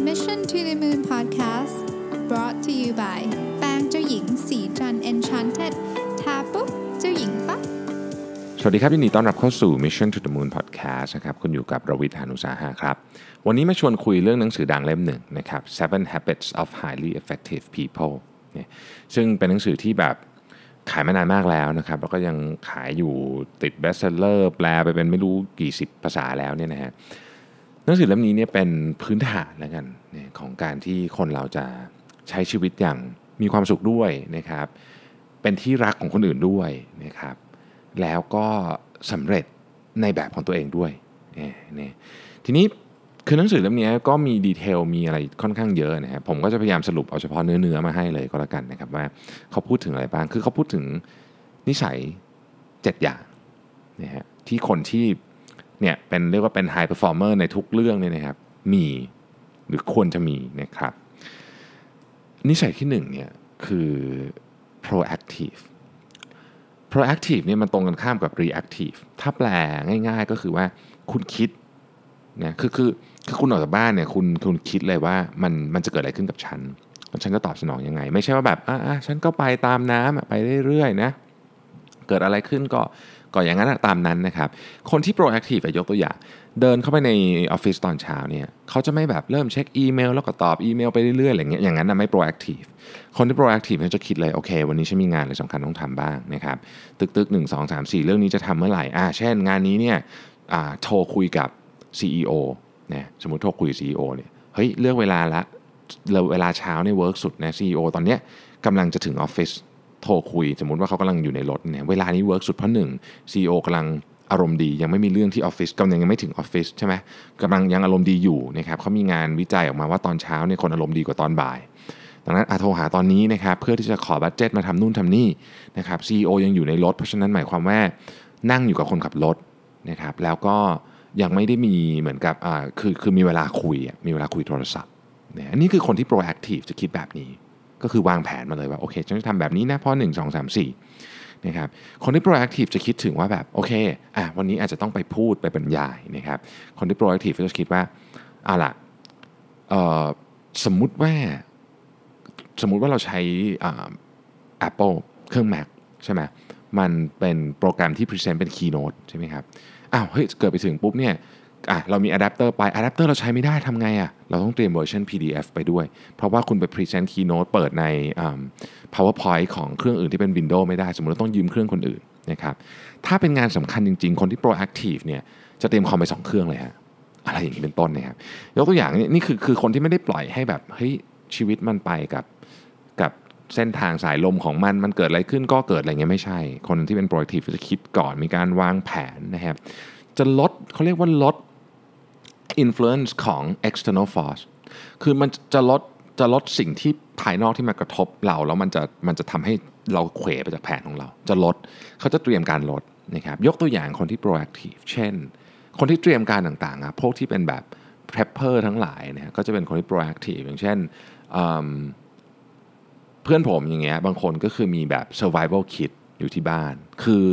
Mission to the Moon Podcast brought to you by แปรงเจ้าหญิงสีจัน Enchanted ทาปุ๊บเจ้าหญิงปั๊บสวัสดีครับยินดีต้อนรับเข้าสู่ Mission to the Moon Podcast นะครับคุณอยู่กับรวิทยานุสาหะครับ วันนี้มาชวนคุยเรื่องหนังสือดังเล่มหนึ่งนะครับ Seven Habits of Highly Effective People เนี่ยซึ่งเป็นหนังสือที่แบบขายมานานมากแล้วนะครับ แล้วก็ยังขายอยู่ติดเบสเซลเลอร์แปลไปเป็นไม่รู้กี่สิบภาษาแล้วเนี่ยนะฮะ หนังสือเล่มนี้เนี่ยเป็นพื้นฐานแล้วกันของการที่คนเราจะใช้ชีวิตอย่างมีความสุขด้วยนะครับ เป็นที่รักของคนอื่นด้วยนะครับ แล้วก็สำเร็จในแบบของตัวเองด้วยเนี่ยเนี่ยทีนี้คือหนังสือเล่มนี้ก็มีดีเทลมีอะไรค่อนข้างเยอะนะครับผมก็จะพยายามสรุปเอาเฉพาะเนื้อเนื้อๆมาให้เลยก็แล้วกันนะครับว่าเขาพูดถึงอะไรบ้างคือเขาพูดถึงนิสัย 7 อย่างนะฮะที่คนที่ เนี่ยเป็นเรียกว่าเป็น high performer ในทุกเรื่องเนี่ยนะครับมีหรือควรจะมีนะครับ นิสัยที่หนึ่งเนี่ยคือ proactive proactive เนี่ยมันตรงกันข้ามกับ reactive ถ้าแปลง่ายๆก็คือว่าคุณคิดนะคือคือคือคุณออกจากบ้านเนี่ยคุณคุณคิดเลยว่ามันมันจะเกิดอะไรขึ้นกับฉันแล้วฉันจะตอบสนองยังไง ไม่ใช่ว่าแบบอะอะฉันก็ไปตามน้ำไปเรื่อยๆนะเกิดอะไรขึ้นก็ ก็อย่างนั้นอะตามนั้นนะครับ คนที่ proactive ยกตัวอย่าง เดินเข้าไปในออฟฟิศตอนเช้าเนี่ยเขาจะไม่แบบเริ่มเช็คอีเมล แล้วก็ตอบอีเมลไปเรื่อยๆอะไรเงี้ยอย่างนั้นนะไม่ proactive คนที่ proactive เขาจะคิดเลยโอเค วันนี้ฉันมีงานอะไรสำคัญต้องทำบ้างนะครับตึกตึกหนึ่งสองสามสี่เรื่องนี้จะทำเมื่อไหร่อ่าเช่น งานนี้เนี่ยอ่าโทรคุยกับ CEO นะสมมติโทรคุย CEO เนี่ยเฮ้ยเลือกเวลาละเวลาเช้าเนี่ย work สุดนะ CEO ตอนเนี้ยกำลังจะถึงออฟฟิศ โทรคุย สมมติว่าเขากำลังอยู่ในรถเนี่ยเวลานี้ work สุดเพราะหนึ่ง CEO กำลังอารมณ์ดียังไม่มีเรื่องที่ออฟฟิศกำลังยังไม่ถึงออฟฟิศใช่ไหมกำลังยังอารมณ์ดีอยู่นะครับเขามีงานวิจัยออกมาว่าตอนเช้าเนี่ยคนอารมณ์ดีกว่าตอนบ่ายดังนั้นอาโทรหาตอนนี้นะครับเพื่อที่จะขอ budget มาทำนู่นทำนี่นะครับ CEO ยังอยู่ในรถ เพราะฉะนั้นหมายความว่านั่งอยู่กับคนขับรถนะครับแล้วก็ยังไม่ได้มีเหมือนกับอ่าคือคือมีเวลาคุยมีเวลาคุยโทรศัพท์เนี่ยอันนี้คือคนที่ proactive จะคิดแบบนี้ ก็คือวางแผนมาเลยว่าโอเคฉันจะทำแบบนี้นะเพราะหนึ่งสองสามสี่นะครับคนที่ proactive จะคิดถึงว่าแบบโอเคอะวันนี้อาจจะต้องไปพูดไปบรรยายนะครับคนที่ proactive ก็จะคิดว่าเอาล่ะสมมุติว่าสมมุติว่าเราใช้อ่า Apple เครื่อง Mac ใช่ไหมมันเป็นโปรแกรมที่ present เป็น keynote ใช่ไหมครับอ้าวเฮ้ยเกิดไปถึงปุ๊บเนี่ย อะเรามีอะแดปเตอร์ไปอะแดปเตอร์เราใช้ไม่ได้ทำไงอะเราต้องเตรียมเวอร์ชัน PDF ไปด้วย เพราะว่าคุณไป Present Keynote เปิดในอ่า PowerPoint ของเครื่องอื่นที่เป็น Windows ไม่ได้ สมมติเราต้องยืมเครื่องคนอื่นนะครับถ้าเป็นงานสำคัญจริง ๆ คนที่ proactive เนี่ยจะเตรียมคอมไปสองเครื่องเลยฮะอะไรอย่างนี้เป็นต้นนะครับยกตัวอย่างนี่นี่คือคือคนที่ไม่ได้ปล่อยให้แบบเฮ้ยชีวิตมันไปกับกับเส้นทางสายลมของมันมันเกิดอะไรขึ้นก็เกิดอะไรเงี้ยไม่ใช่ คนที่เป็น proactive จะคิดก่อนมีการวางแผนนะครับจะลดเขาเรียกว่าลด influence ของ external force คือมันจะลดจะลดสิ่งที่ภายนอกที่มากระทบเรา แล้วมันจะมันจะทำให้เราเขวไปจากแผนของเรา จะลดเขาจะเตรียมการลดนะครับยกตัวอย่างคนที่ proactive เช่น คนที่เตรียมการต่างๆอะพวกที่เป็นแบบ prepper ทั้งหลายเนี่ยก็จะเป็นคนที่ proactive อย่างเช่นเพื่อนผมอย่างเงี้ยบางคนก็คือมีแบบ survival kit อยู่ที่บ้าน คือ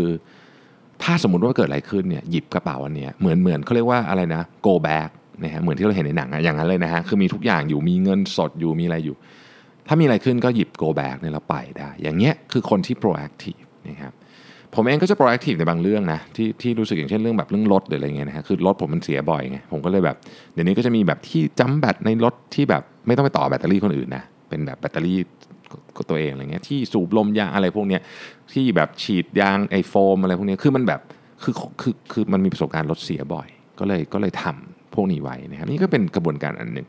ถ้าสมมติว่าเกิดอะไรขึ้นเนี่ยหยิบกระเป๋าอันเนี้ยเหมือนเหมือนเขาเรียกว่าอะไรนะ go back นะฮะเหมือนที่เราเห็นในหนังอะอย่างนั้นเลยนะฮะคือมีทุกอย่างอยู่มีเงินสดอยู่มีอะไรอยู่ ถ้ามีอะไรขึ้นก็หยิบ go back เนี่ยแล้วไปได้ อย่างเงี้ยคือคนที่ proactive นะครับผมเองก็จะ proactive ในบางเรื่องนะที่ที่รู้สึกอย่างเช่นเรื่องแบบเรื่องรถหรืออะไรเงี้ยนะฮะคือรถผมมันเสียบ่อยไงผมก็เลยแบบ เดี๋ยวนี้ก็จะมีแบบที่จัมแบตในรถที่แบบไม่ต้องไปต่อแบตเตอรี่คนอื่นนะเป็นแบบแบตเตอรี่ ก็ตัวเองอะไรเงี้ยที่สูบลมยางอะไรพวกเนี้ยที่แบบฉีดยางไอโฟมอะไรพวกเนี้ยคือมันแบบคือคือคือมันมีประสบการณ์รถเสียบ่อย ก็เลยก็เลยทำพวกนี้ไว้นะครับนี่ก็เป็นกระบวนการอันหนึ่ง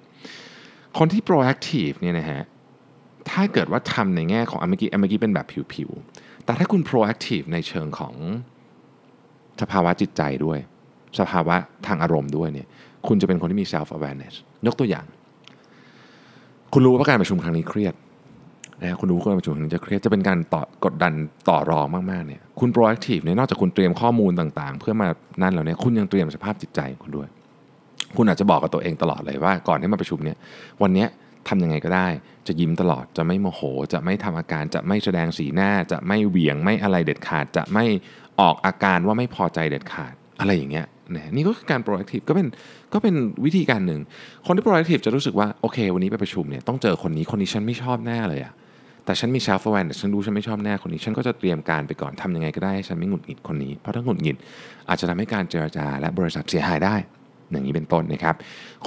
คนที่ proactive เนี่ยนะฮะถ้าเกิดว่าทำในแง่ของเมื่อกี้เมื่อกี้เป็นแบบผิวๆ แต่ถ้าคุณ proactive ในเชิงของสภาวะจิตใจด้วย สภาวะทางอารมณ์ด้วยเนี่ยคุณจะเป็นคนที่มี self awareness ยกตัวอย่าง คุณรู้ว่าการประชุมครั้งนี้เครียด นะคุณรู้ว่าการประชุมครั้งจะเครียดจะเป็นการต่อกดดันต่อรองมากๆเนี่ยคุณ proactive เนี่ยนอกจากคุณเตรียมข้อมูลต่างๆ เพื่อมานั่นแล้วเนี่ยคุณยังเตรียมสภาพจิตใจคุณด้วย คุณอาจจะบอกกับตัวเองตลอดเลยว่า ก่อนที่มาประชุมเนี่ยวันเนี้ยทำยังไงก็ได้ จะยิ้มตลอดจะไม่โมโห จะไม่ทำอาการจะไม่แสดงสีหน้า จะไม่เหวี่ยงไม่อะไรเด็ดขาด จะไม่ออกอาการว่าไม่พอใจเด็ดขาดอะไรอย่างเงี้ยนะนี่ก็คือการ proactive ก็เป็นก็เป็นวิธีการหนึ่ง คนที่ proactive จะรู้สึกว่า โอเค วันนี้ไปประชุมเนี่ยต้องเจอคนนี้คนนี้ฉันไม่ชอบแน่เลยอะ แต่ฉันมี self aware แต่ฉันรู้ฉันไม่ชอบแน่คนนี้ ฉันก็จะเตรียมการไปก่อนทำยังไงก็ได้ให้ฉันไม่หงุดหงิดคนนี้ เพราะถ้าหงุดหงิดอาจจะทำให้การเจรจาและบริษัทเสียหายได้ อย่างนี้เป็นต้นนะครับ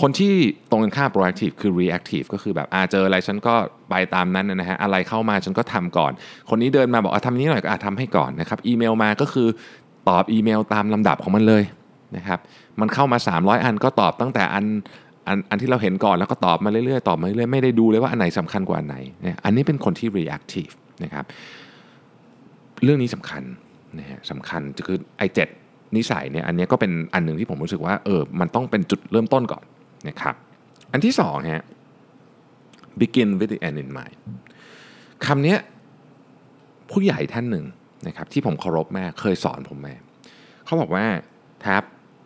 คนที่ตรงกันข้าม proactive คือ reactive ก็คือแบบอาเจออะไรฉันก็ไปตามนั้นนะฮะอะไรเข้ามาฉันก็ทำก่อน คนนี้เดินมาบอกอะทำนี้หน่อยก็อาจทำให้ก่อนนะครับอีเมลมาก็คือตอบอีเมลตามลำดับของมันเลยนะครับมันเข้ามา 300 อันก็ตอบตั้งแต่อัน อันอันที่เราเห็นก่อนแล้วก็ตอบมาเรื่อยๆตอบมาเรื่อยๆไม่ได้ดูเลยว่าอันไหนสำคัญกว่าอันไหนเนี่ยอันนี้เป็นคนที่ reactive นะครับเรื่องนี้สำคัญนะฮะสำคัญคือไอเจ็ดนิสัยเนี่ยอันนี้ก็เป็นอันหนึ่งที่ผมรู้สึกว่าเออมันต้องเป็นจุดเริ่มต้นก่อนนะครับอันที่สองฮะ begin with the end in mind คำนี้ผู้ใหญ่ท่านหนึ่งนะครับที่ผมเคารพแม่เคยสอนผมแม่เขาบอกว่าแท็บ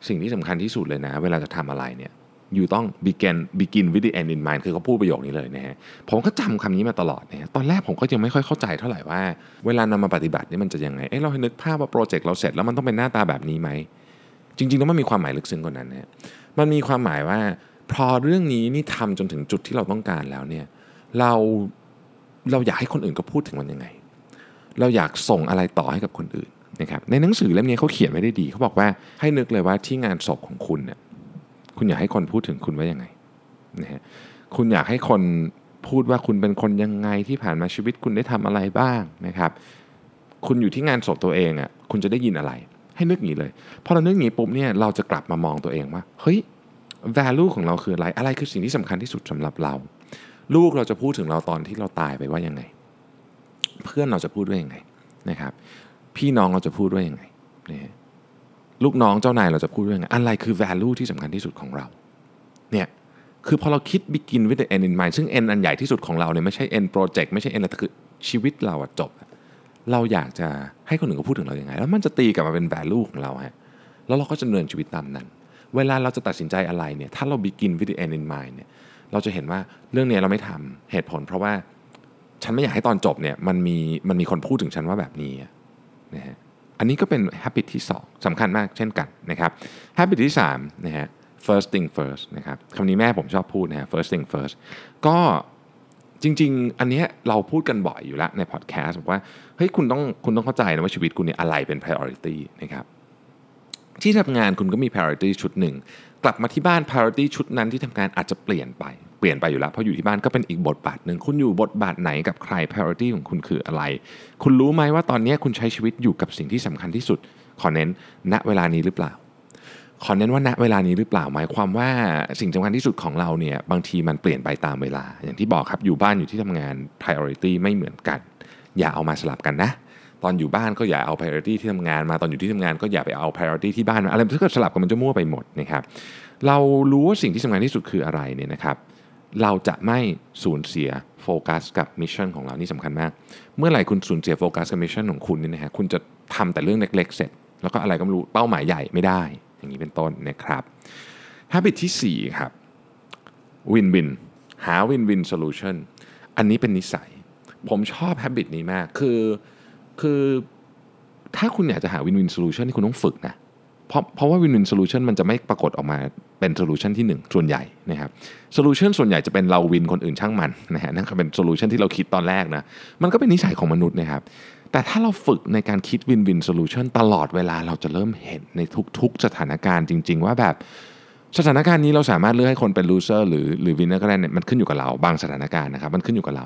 สิ่งที่สำคัญที่สุดเลยนะ เวลาจะทำอะไรเนี่ย อยู่ต้อง begin begin with the end in mind คือเขาพูดประโยคนี้เลยนะฮะผมก็จำคำนี้มาตลอดนะฮะตอนแรกผมก็ยังไม่ค่อยเข้าใจเท่าไหร่ว่า เวลานำมาปฏิบัตินี่มันจะยังไงเอ๊ะเราให้นึกภาพว่าโปรเจกต์เราเสร็จแล้วมันต้องเป็นหน้าตาแบบนี้ไหม จริงๆแล้วมันมีความหมายลึกซึ้งกว่านั้นนะมันมีความหมายว่า พอเรื่องนี้นี่ทำจนถึงจุดที่เราต้องการแล้วเนี่ยเราเราอยากให้คนอื่นก็พูดถึงมันยังไง เราอยากส่งอะไรต่อให้กับคนอื่นนะครับในหนังสือเล่มนี้เขาเขียนไว้ได้ดีเขาบอกว่าให้นึกเลยว่าที่งานศพของคุณเนี่ย คุณอยากให้คนพูดถึงคุณว่ายังไงนะฮะคุณอยากให้คนพูดว่าคุณเป็นคนยังไงที่ผ่านมาชีวิตคุณได้ทำอะไรบ้างนะครับ คุณอยู่ที่งานศพตัวเองอะ่ะคุณจะได้ยินอะไร ให้นึกอย่างนี้เลยพอเรานึกอย่างนี้ปุ๊บเนี่ยเราจะกลับมามองตัวเองว่าเฮ้ย value ของเราคืออะไร อะไรคือสิ่งที่สำคัญที่สุดสำหรับเรา ลูกเราจะพูดถึงเราตอนที่เราตายไปว่ายังไง เพื่อนเราจะพูดว่ายังไงนะครับ พี่น้องเราจะพูดว่ายังไงนะ ลูกน้องเจ้านายเราจะพูดว่ายังไงอะไรคือ value ที่สำคัญที่สุดของเราเนี่ยคือพอเราคิด begin with the end in mind ซึ่ง end อันใหญ่ที่สุดของเราเนี่ยไม่ใช่ end project ไม่ใช่ end อะไรแต่คือชีวิตเราอะจบ เราอยากจะให้คนอื่นเขาพูดถึงเราอย่างไง แล้วมันจะตีกลับมาเป็น value ของเราฮะแล้วเราก็จะเนินชีวิตตามนั้น เวลาเราจะตัดสินใจอะไรเนี่ยถ้าเรา begin with the end in mind เนี่ยเราจะเห็นว่าเรื่องนี้เราไม่ทำเหตุผล เพราะว่าฉันไม่อยากให้ตอนจบเนี่ยมันมีมันมีคนพูดถึงฉันว่าแบบนี้นะฮะ อันนี้ก็เป็น habit ที่ 2สำคัญมากเช่นกันนะครับ habit ที่3นะฮะ first thing first นะครับคำนี้แม่ผมชอบพูดนะฮะ first thing first ก็จริง ๆ อันนี้เราพูดกันบ่อยอยู่แล้วในพอดแคสต์บอกว่าเฮ้ยคุณต้องคุณต้องเข้าใจนะว่าชีวิตคุณเนี่ยอะไรเป็น priority นะครับที่ทำงานคุณก็มี priority ชุดหนึ่ง กลับมาที่บ้าน priority ชุดนั้นที่ทำงานอาจจะเปลี่ยนไป เปลี่ยนไปอยู่แล้วเพราะอยู่ที่บ้านก็เป็นอีกบทบาทหนึ่งคุณอยู่บทบาทไหนกับใคร priority ของคุณคืออะไร คุณรู้ไหมว่าตอนนี้คุณใช้ชีวิตอยู่กับสิ่งที่สำคัญที่สุด ขอเน้นณเวลานี้หรือเปล่า ขอเน้นว่าณเวลานี้หรือเปล่าหมายความว่าสิ่งสำคัญที่สุดของเราเนี่ยบางทีมันเปลี่ยนไปตามเวลา อย่างที่บอกครับอยู่บ้านอยู่ที่ทำงาน priority ไม่เหมือนกัน อย่าเอามาสลับกันนะตอนอยู่บ้านก็อย่าเอา priority ที่ทำงานมาตอนอยู่ที่ทำงานก็อย่าไปเอา priority ที่บ้านมาอะไรถ้าเกิดสลับกันมันจะมั่วไปหมดนะครับเรารู้ว่าสิ่งที่สำคัญที่สุดคืออะไรเนี่ยนะครับ เราจะไม่สูญเสียโฟกัสกับ mission ของเรานี่สำคัญมาก เมื่อไหร่คุณสูญเสียโฟกัสกับ mission ของคุณนี่นะฮะคุณจะทำแต่เรื่องเล็กๆ เสร็จ แล้วก็อะไรก็ไม่รู้เป้าหมายใหญ่ไม่ได้ อย่างนี้เป็นต้นนะครับ habit ที่4ครับ win win หา win win solution อันนี้เป็นนิสัย ผมชอบ habit นี้มากคือคือถ้าคุณอยากจะหา win win solution ที่คุณต้องฝึกนะ เพราะเพราะว่า win win solution มันจะไม่ปรากฏออกมาเป็น solution ที่ 1 ส่วนใหญ่นะครับ solution ส่วนใหญ่จะเป็นเราวินคนอื่นช่างมันนะฮะนั่นก็เป็น solution ที่เราคิดตอนแรกนะมันก็เป็นนิสัยของมนุษย์นะครับแต่ถ้าเราฝึกในการคิด win win solution ตลอดเวลาเราจะเริ่มเห็นในทุก ๆ สถานการณ์จริง ๆ ว่าแบบสถานการณ์นี้เราสามารถเลือกให้คนเป็น loser หรือหรือ winner ก็ได้เนี่ยมันขึ้นอยู่กับเราบางสถานการณ์นะครับมันขึ้นอยู่กับเรา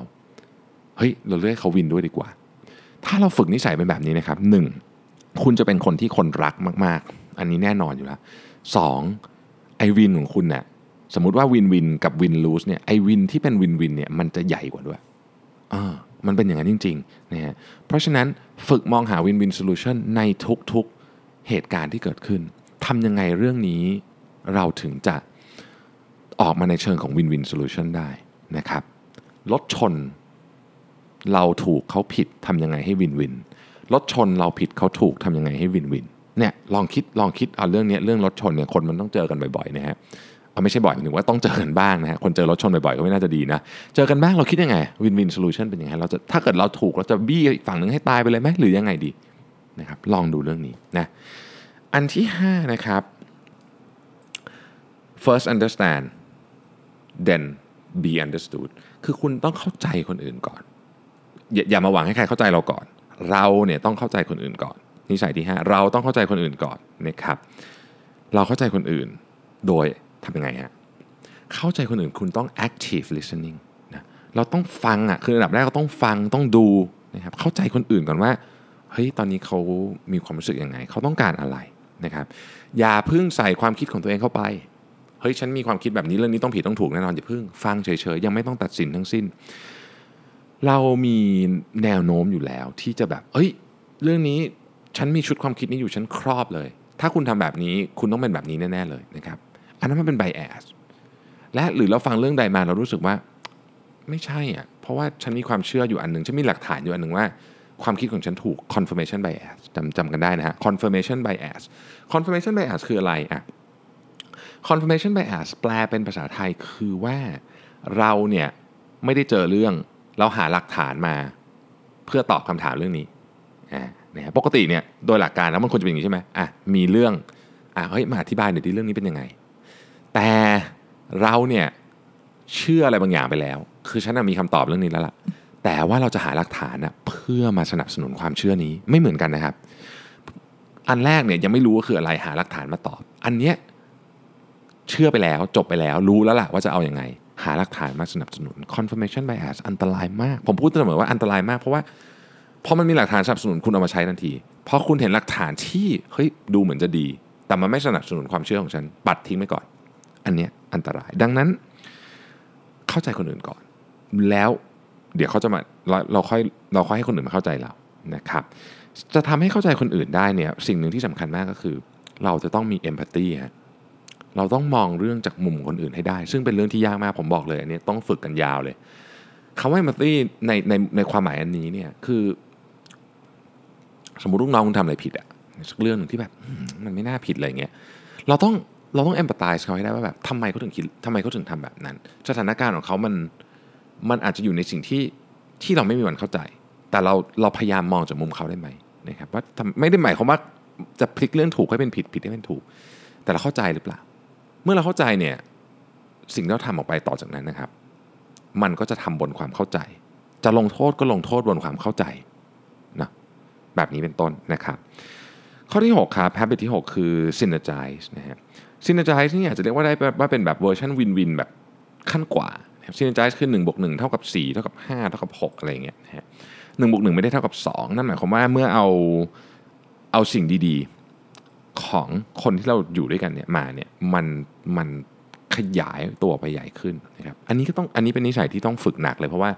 เฮ้ยเราเลือกเขา win ด้วยดีกว่า ถ้าเราฝึกนิสัยเป็นแบบนี้นะครับหนึ่งคุณจะเป็นคนที่คนรักมากๆ อันนี้แน่นอนอยู่แล้วสองไอ้ win ของคุณเนี่ยสมมติว่า win win กับ win lose เนี่ยไอ้ win ที่เป็น win win เนี่ยมันจะใหญ่กว่าด้วยอ่ามันเป็นอย่างนั้นจริงๆนะฮะเพราะฉะนั้นฝึกมองหา win win solution ในทุกๆเหตุการณ์ที่เกิดขึ้นทำยังไงเรื่องนี้เราถึงจะออกมาในเชิงของ win win solution ได้นะครับรถชนเราถูกเขาผิดทำยังไงให้ win win รถชนเราผิดเขาถูกทำยังไงให้ win win เนี่ยลองคิดลองคิดเอาเรื่องนี้เรื่องรถชนเนี่ยคนมันต้องเจอกันบ่อยๆนะฮะเอาไม่ใช่บ่อยหมายถึงว่าต้องเจอกันบ้างนะฮะคนเจอรถชนบ่อยๆก็ไม่น่าจะดีนะ เจอกันบ้างเราคิดยังไง win win solution เป็นยังไงเราจะถ้าเกิดเราถูกเราจะบี้อีกฝั่งหนึ่งให้ตายไปเลยไหมหรือยังไงดีนะครับลองดูเรื่องนี้นะอันที่ 5 นะครับ first understand then be understood คือคุณต้องเข้าใจคนอื่นก่อน อย่ามาหวังให้ใครเข้าใจเราก่อน เราเนี่ยต้องเข้าใจคนอื่นก่อน นิสัยที่ 5 เราต้องเข้าใจคนอื่นก่อนนะครับ เราเข้าใจคนอื่นโดยทำยังไงฮะเข้าใจคนอื่นคุณต้อง active listening นะเราต้องฟังอะคือระดับแรกก็ต้องฟังต้องดูนะครับเข้าใจคนอื่นก่อนว่าเฮ้ยตอนนี้เขามีความรู้สึกยังไง เขาต้องการอะไรนะครับ อย่าพิ่งใส่ความคิดของตัวเองเข้าไปเฮ้ยฉันมีความคิดแบบนี้เรื่องนี้ต้องผิดต้องถูกแน่นอนอย่าพิ่งฟังเฉยๆยังไม่ต้องตัดสินทั้งสิ้น เรามีแนวโน้มอยู่แล้วที่จะแบบเอ้ย เรื่องนี้ ฉันมีชุดความคิดนี้อยู่ฉันครอบเลย ถ้าคุณทำแบบนี้คุณต้องเป็นแบบนี้แน่ ๆ เลยนะครับ อันนั้นมันเป็นไบแอสและหรือเราฟังเรื่องใดมาเรารู้สึกว่าไม่ใช่อะเพราะว่าฉันมีความเชื่ออยู่อันหนึ่งฉันมีหลักฐานอยู่อันหนึ่งว่าความคิดของฉันถูก confirmation bias จำจำกันได้นะฮะ confirmation bias confirmation bias คืออะไรอะ confirmation bias แปลเป็นภาษาไทยคือว่าเราเนี่ยไม่ได้เจอเรื่องเราหาหลักฐานมา เพื่อตอบคำถามเรื่องนี้ นะปกติเนี่ยโดยหลักการแล้วมันควรจะเป็นอย่างนี้ใช่ไหมอะมีเรื่องอะเฮ้ยมาอธิบายหน่อยดิเรื่องนี้เป็นยังไง แต่เราเนี่ยเชื่ออะไรบางอย่างไปแล้ว คือฉันมีคำตอบเรื่องนี้แล้วล่ะแต่ว่าเราจะหาหลักฐานนะเพื่อมาสนับสนุนความเชื่อนี้ไม่เหมือนกันนะครับ อันแรกเนี่ยยังไม่รู้ว่าคืออะไรหาหลักฐานมาตอบ อันเนี้ยเชื่อไปแล้วจบไปแล้วรู้แล้วล่ะว่าจะเอาอยัางไง หาหลักฐานมาสนับสนุน confirmation bias อันตรายมาก ผมพูดเสมอว่าอันตรายมากเพราะว่า พอมันมีหลักฐานสนับสนุนคุณเอามาใช้ทันทีพอคุณเห็นหลักฐานที่เฮ้ยดูเหมือนจะดี แต่มันไม่สนับสนุนความเชื่อของฉัน ปัดทิ้งไปก่อน อันเนี้ยอันตราย ดังนั้น เข้าใจคนอื่นก่อน แล้วเดี๋ยวเขาจะมาเราเราค่อยเราค่อยให้คนอื่นมาเข้าใจเรานะครับ จะทำให้เข้าใจคนอื่นได้เนี่ยสิ่งหนึ่งที่สำคัญมากก็คือ เราจะต้องมีเอมพัตตีฮะเราต้องมองเรื่องจากมุมคนอื่นให้ได้ ซึ่งเป็นเรื่องที่ยากมากผมบอกเลยอันนี้ต้องฝึกกันยาวเลยคำว่าเอมพัตตีในในในความหมายอันนี้เนี่ยคือ สมมติลูกน้องคุณทำอะไรผิดอะสักเรื่องหนึ่งที่แบบมันไม่น่าผิดอะไรเงี้ยเราต้องเราต้องเอมพัตไตส์เขาให้ได้ว่าแบบทำไมเขาถึงคิดทำไมเขาถึงทำแบบนั้น สถานการณ์ของเขามันมันอาจจะอยู่ในสิ่งที่ที่เราไม่มีวันเข้าใจ แต่เราเราพยายามมองจากมุมเขาได้ไหมนะครับว่าไม่ได้หมายความว่าจะพลิกเรื่องถูกให้เป็นผิดผิดให้เป็นถูก แต่เราเข้าใจหรือเปล่า เมื่อเราเข้าใจเนี่ยสิ่งที่เราทำออกไปต่อจากนั้นนะครับ มันก็จะทำบนความเข้าใจ จะลงโทษก็ลงโทษบนความเข้าใจ แบบนี้เป็นต้นนะครับ ข้อที่ 6 ครับ habit ที่ 6 คือ synergize นะฮะ synergize นี่อาจจะเรียกว่าได้ว่าเป็นแบบเวอร์ชันวินวินแบบขั้นกว่า synergize คือ1บวก1เท่ากับ 4 เท่ากับ 5 เท่ากับ 6 อะไรเงี้ยนะฮะหนึ่งบวกหนึ่งไม่ได้เท่ากับ 2 นั่นหมายความว่าเมื่อเอาเอาสิ่งดีๆของคนที่เราอยู่ด้วยกันเนี่ยมาเนี่ยมันมันขยายตัวไปใหญ่ขึ้นนะครับอันนี้ก็ต้องอันนี้เป็นนิสัยที่ต้องฝึกหนักเลยเพราะว่า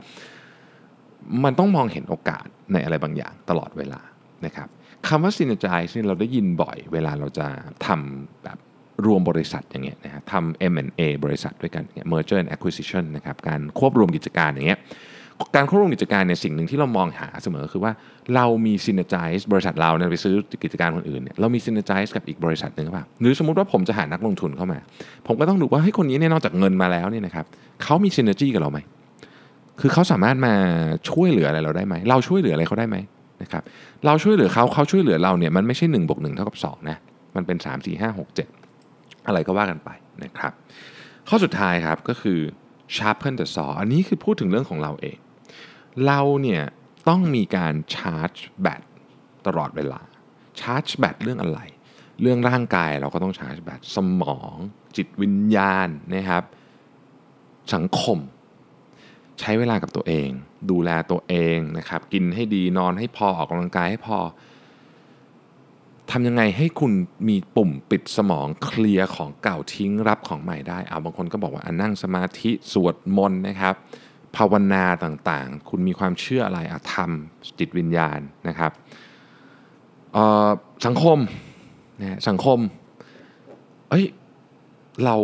มันต้องมองเห็นโอกาสในอะไรบางอย่างตลอดเวลานะครับคำว่า synergize นี่เราได้ยินบ่อยเวลาเราจะทำแบบรวมบริษัทอย่างเงี้ยนะฮะทำ M&A บริษัทด้วยกันเงี้ย merger and acquisition นะครับการควบรวมกิจการอย่างเงี้ยการควบรวมกิจการเนี่ยสิ่งหนึ่งที่เรามองหาเสมอคือว่าเรามี synergize บริษัทเราเนี่ยไปซื้อกิจการคนอื่นเนี่ยเรามี synergize กับอีกบริษัทหนึ่งหรือเปล่าหรือสมมติว่าผมจะหานักลงทุนเข้ามา ผมก็ต้องดูว่าให้คนนี้เนี่ยนอกจากเงินมาแล้วเนี่ยนะครับเขามี synergy กับเราไหม คือเขาสามารถมาช่วยเหลืออะไรเราได้ไหม เราช่วยเหลืออะไรเขาได้ไหมนะครับ เราช่วยเหลือเขาเขาช่วยเหลือเราเนี่ยมันไม่ใช่1บวกหเท่ากับ2นะ มันเป็น 3 4 5 6 7 อะไรก็ว่ากันไปนะครับ ข้อสุดท้ายครับก็คือ sharpen the saw อันนี้คือพูดถึงเรื่องของเราเอง เราเนี่ยต้องมีการชาร์จแบตตลอดเวลา ชาร์จแบตเรื่องอะไร เรื่องร่างกายเราก็ต้องชาร์จแบตสมอง จิตวิญญาณนะครับ สังคม ใช้เวลากับตัวเอง ดูแลตัวเองนะครับ กินให้ดีนอนให้พอออกกำลังกายให้พอทำยังไงให้คุณมีปุ่มปิดสมองเคลียร์ของเก่าทิ้งรับของใหม่ได้เอาบางคนก็บอกว่าอนั่งสมาธิสวดมนต์นะครับ ภาวนาต่างๆ คุณมีความเชื่ออะไรอะทำจิตวิญญาณนะครับสังคมนะสังคมเอ้ยเรา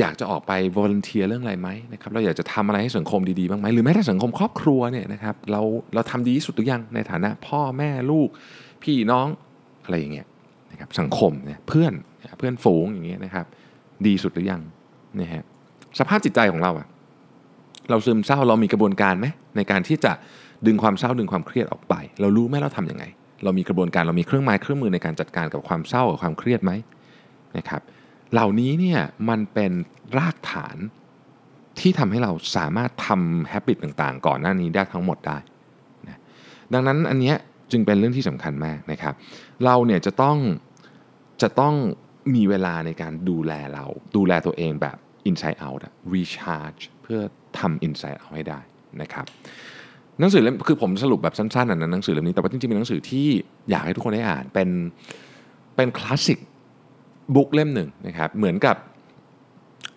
อยากจะออกไป volunteer เรื่องอะไรไหมนะครับเราอยากจะทำอะไรให้สังคมดีๆบ้างไหมหรือแม้แต่สังคมครอบครัวเนี่ยนะครับเราเราทำดีที่สุดหรือยังในฐานะพ่อแม่ลูก พี่น้องอะไรอย่างเงี้ยนะครับสังคมเนี่ยเพื่อนเพื่อนฝูงอย่างเงี้ยนะครับดีสุดหรือยังนะฮะสภาพจิตใจของเราอะเราซึมเศร้าเรามีกระบวนการไหมในการที่จะดึงความเศร้าดึงความเครียดออกไป เรารู้ไหมเราทํำยังไง เรามีกระบวนการเรามีเครื่องไม้เครื่องมือในการจัดการกับความเศร้ากับความเครียดไหมนะครับ เหล่านี้เนี่ยมันเป็นรากฐานที่ทำให้เราสามารถทำ habit ต่างๆ ก่อนหน้านี้ได้ทั้งหมดได้นะดังนั้นอันเนี้ยจึงเป็นเรื่องที่สำคัญมากนะครับ เราเนี่ยจะต้องจะต้องมีเวลาในการดูแลเรา ดูแลตัวเองแบบ inside out recharge เพื่อทำ inside out ให้ได้นะครับหนังสือเล่มคือผมสรุปแบบสั้นๆนะหนังสือเล่มนี้แต่ว่าจริงๆเป็นหนังสือที่อยากให้ทุกคนได้อ่านเป็นเป็นคลาสสิก บุ๊กเล่มหนึ่งนะครับเหมือนกับ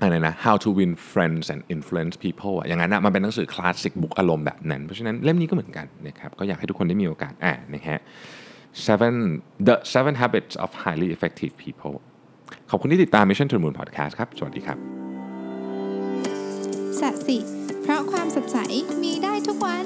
อะไรนะ How to Win Friends and Influence People อะอย่างนั้นนะมันเป็นหนังสือคลาสสิกบุ๊กอารมณ์แบบนั้น เพราะฉะนั้นเล่มนี้ก็เหมือนกันนะครับก็อยากให้ทุกคนได้มีโอกาสอ่านนะฮะ seven the seven habits of highly effective people ขอบคุณที่ติดตาม Mission to the Moon Podcast ครับ สวัสดีครับสัสิ เพราะความสดใสมีได้ทุกวัน